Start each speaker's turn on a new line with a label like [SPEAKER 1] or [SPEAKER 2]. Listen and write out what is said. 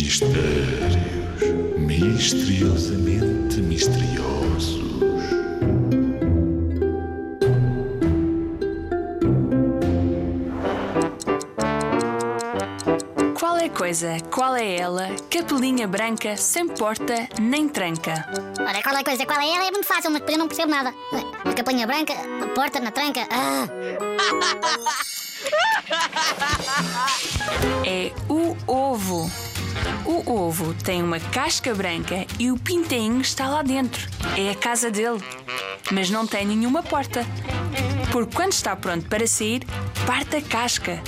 [SPEAKER 1] Mistérios misteriosamente misteriosos.
[SPEAKER 2] Qual é a coisa, qual é ela, capelinha branca, sem porta nem tranca?
[SPEAKER 3] Ora, qual é a coisa, qual é ela? É muito fácil, mas eu não percebo nada. A capanha branca, a porta na tranca. Ah.
[SPEAKER 2] É o ovo. O ovo tem uma casca branca e o pintainho está lá dentro. É a casa dele. Mas não tem nenhuma porta. Porque quando está pronto para sair, parte a casca.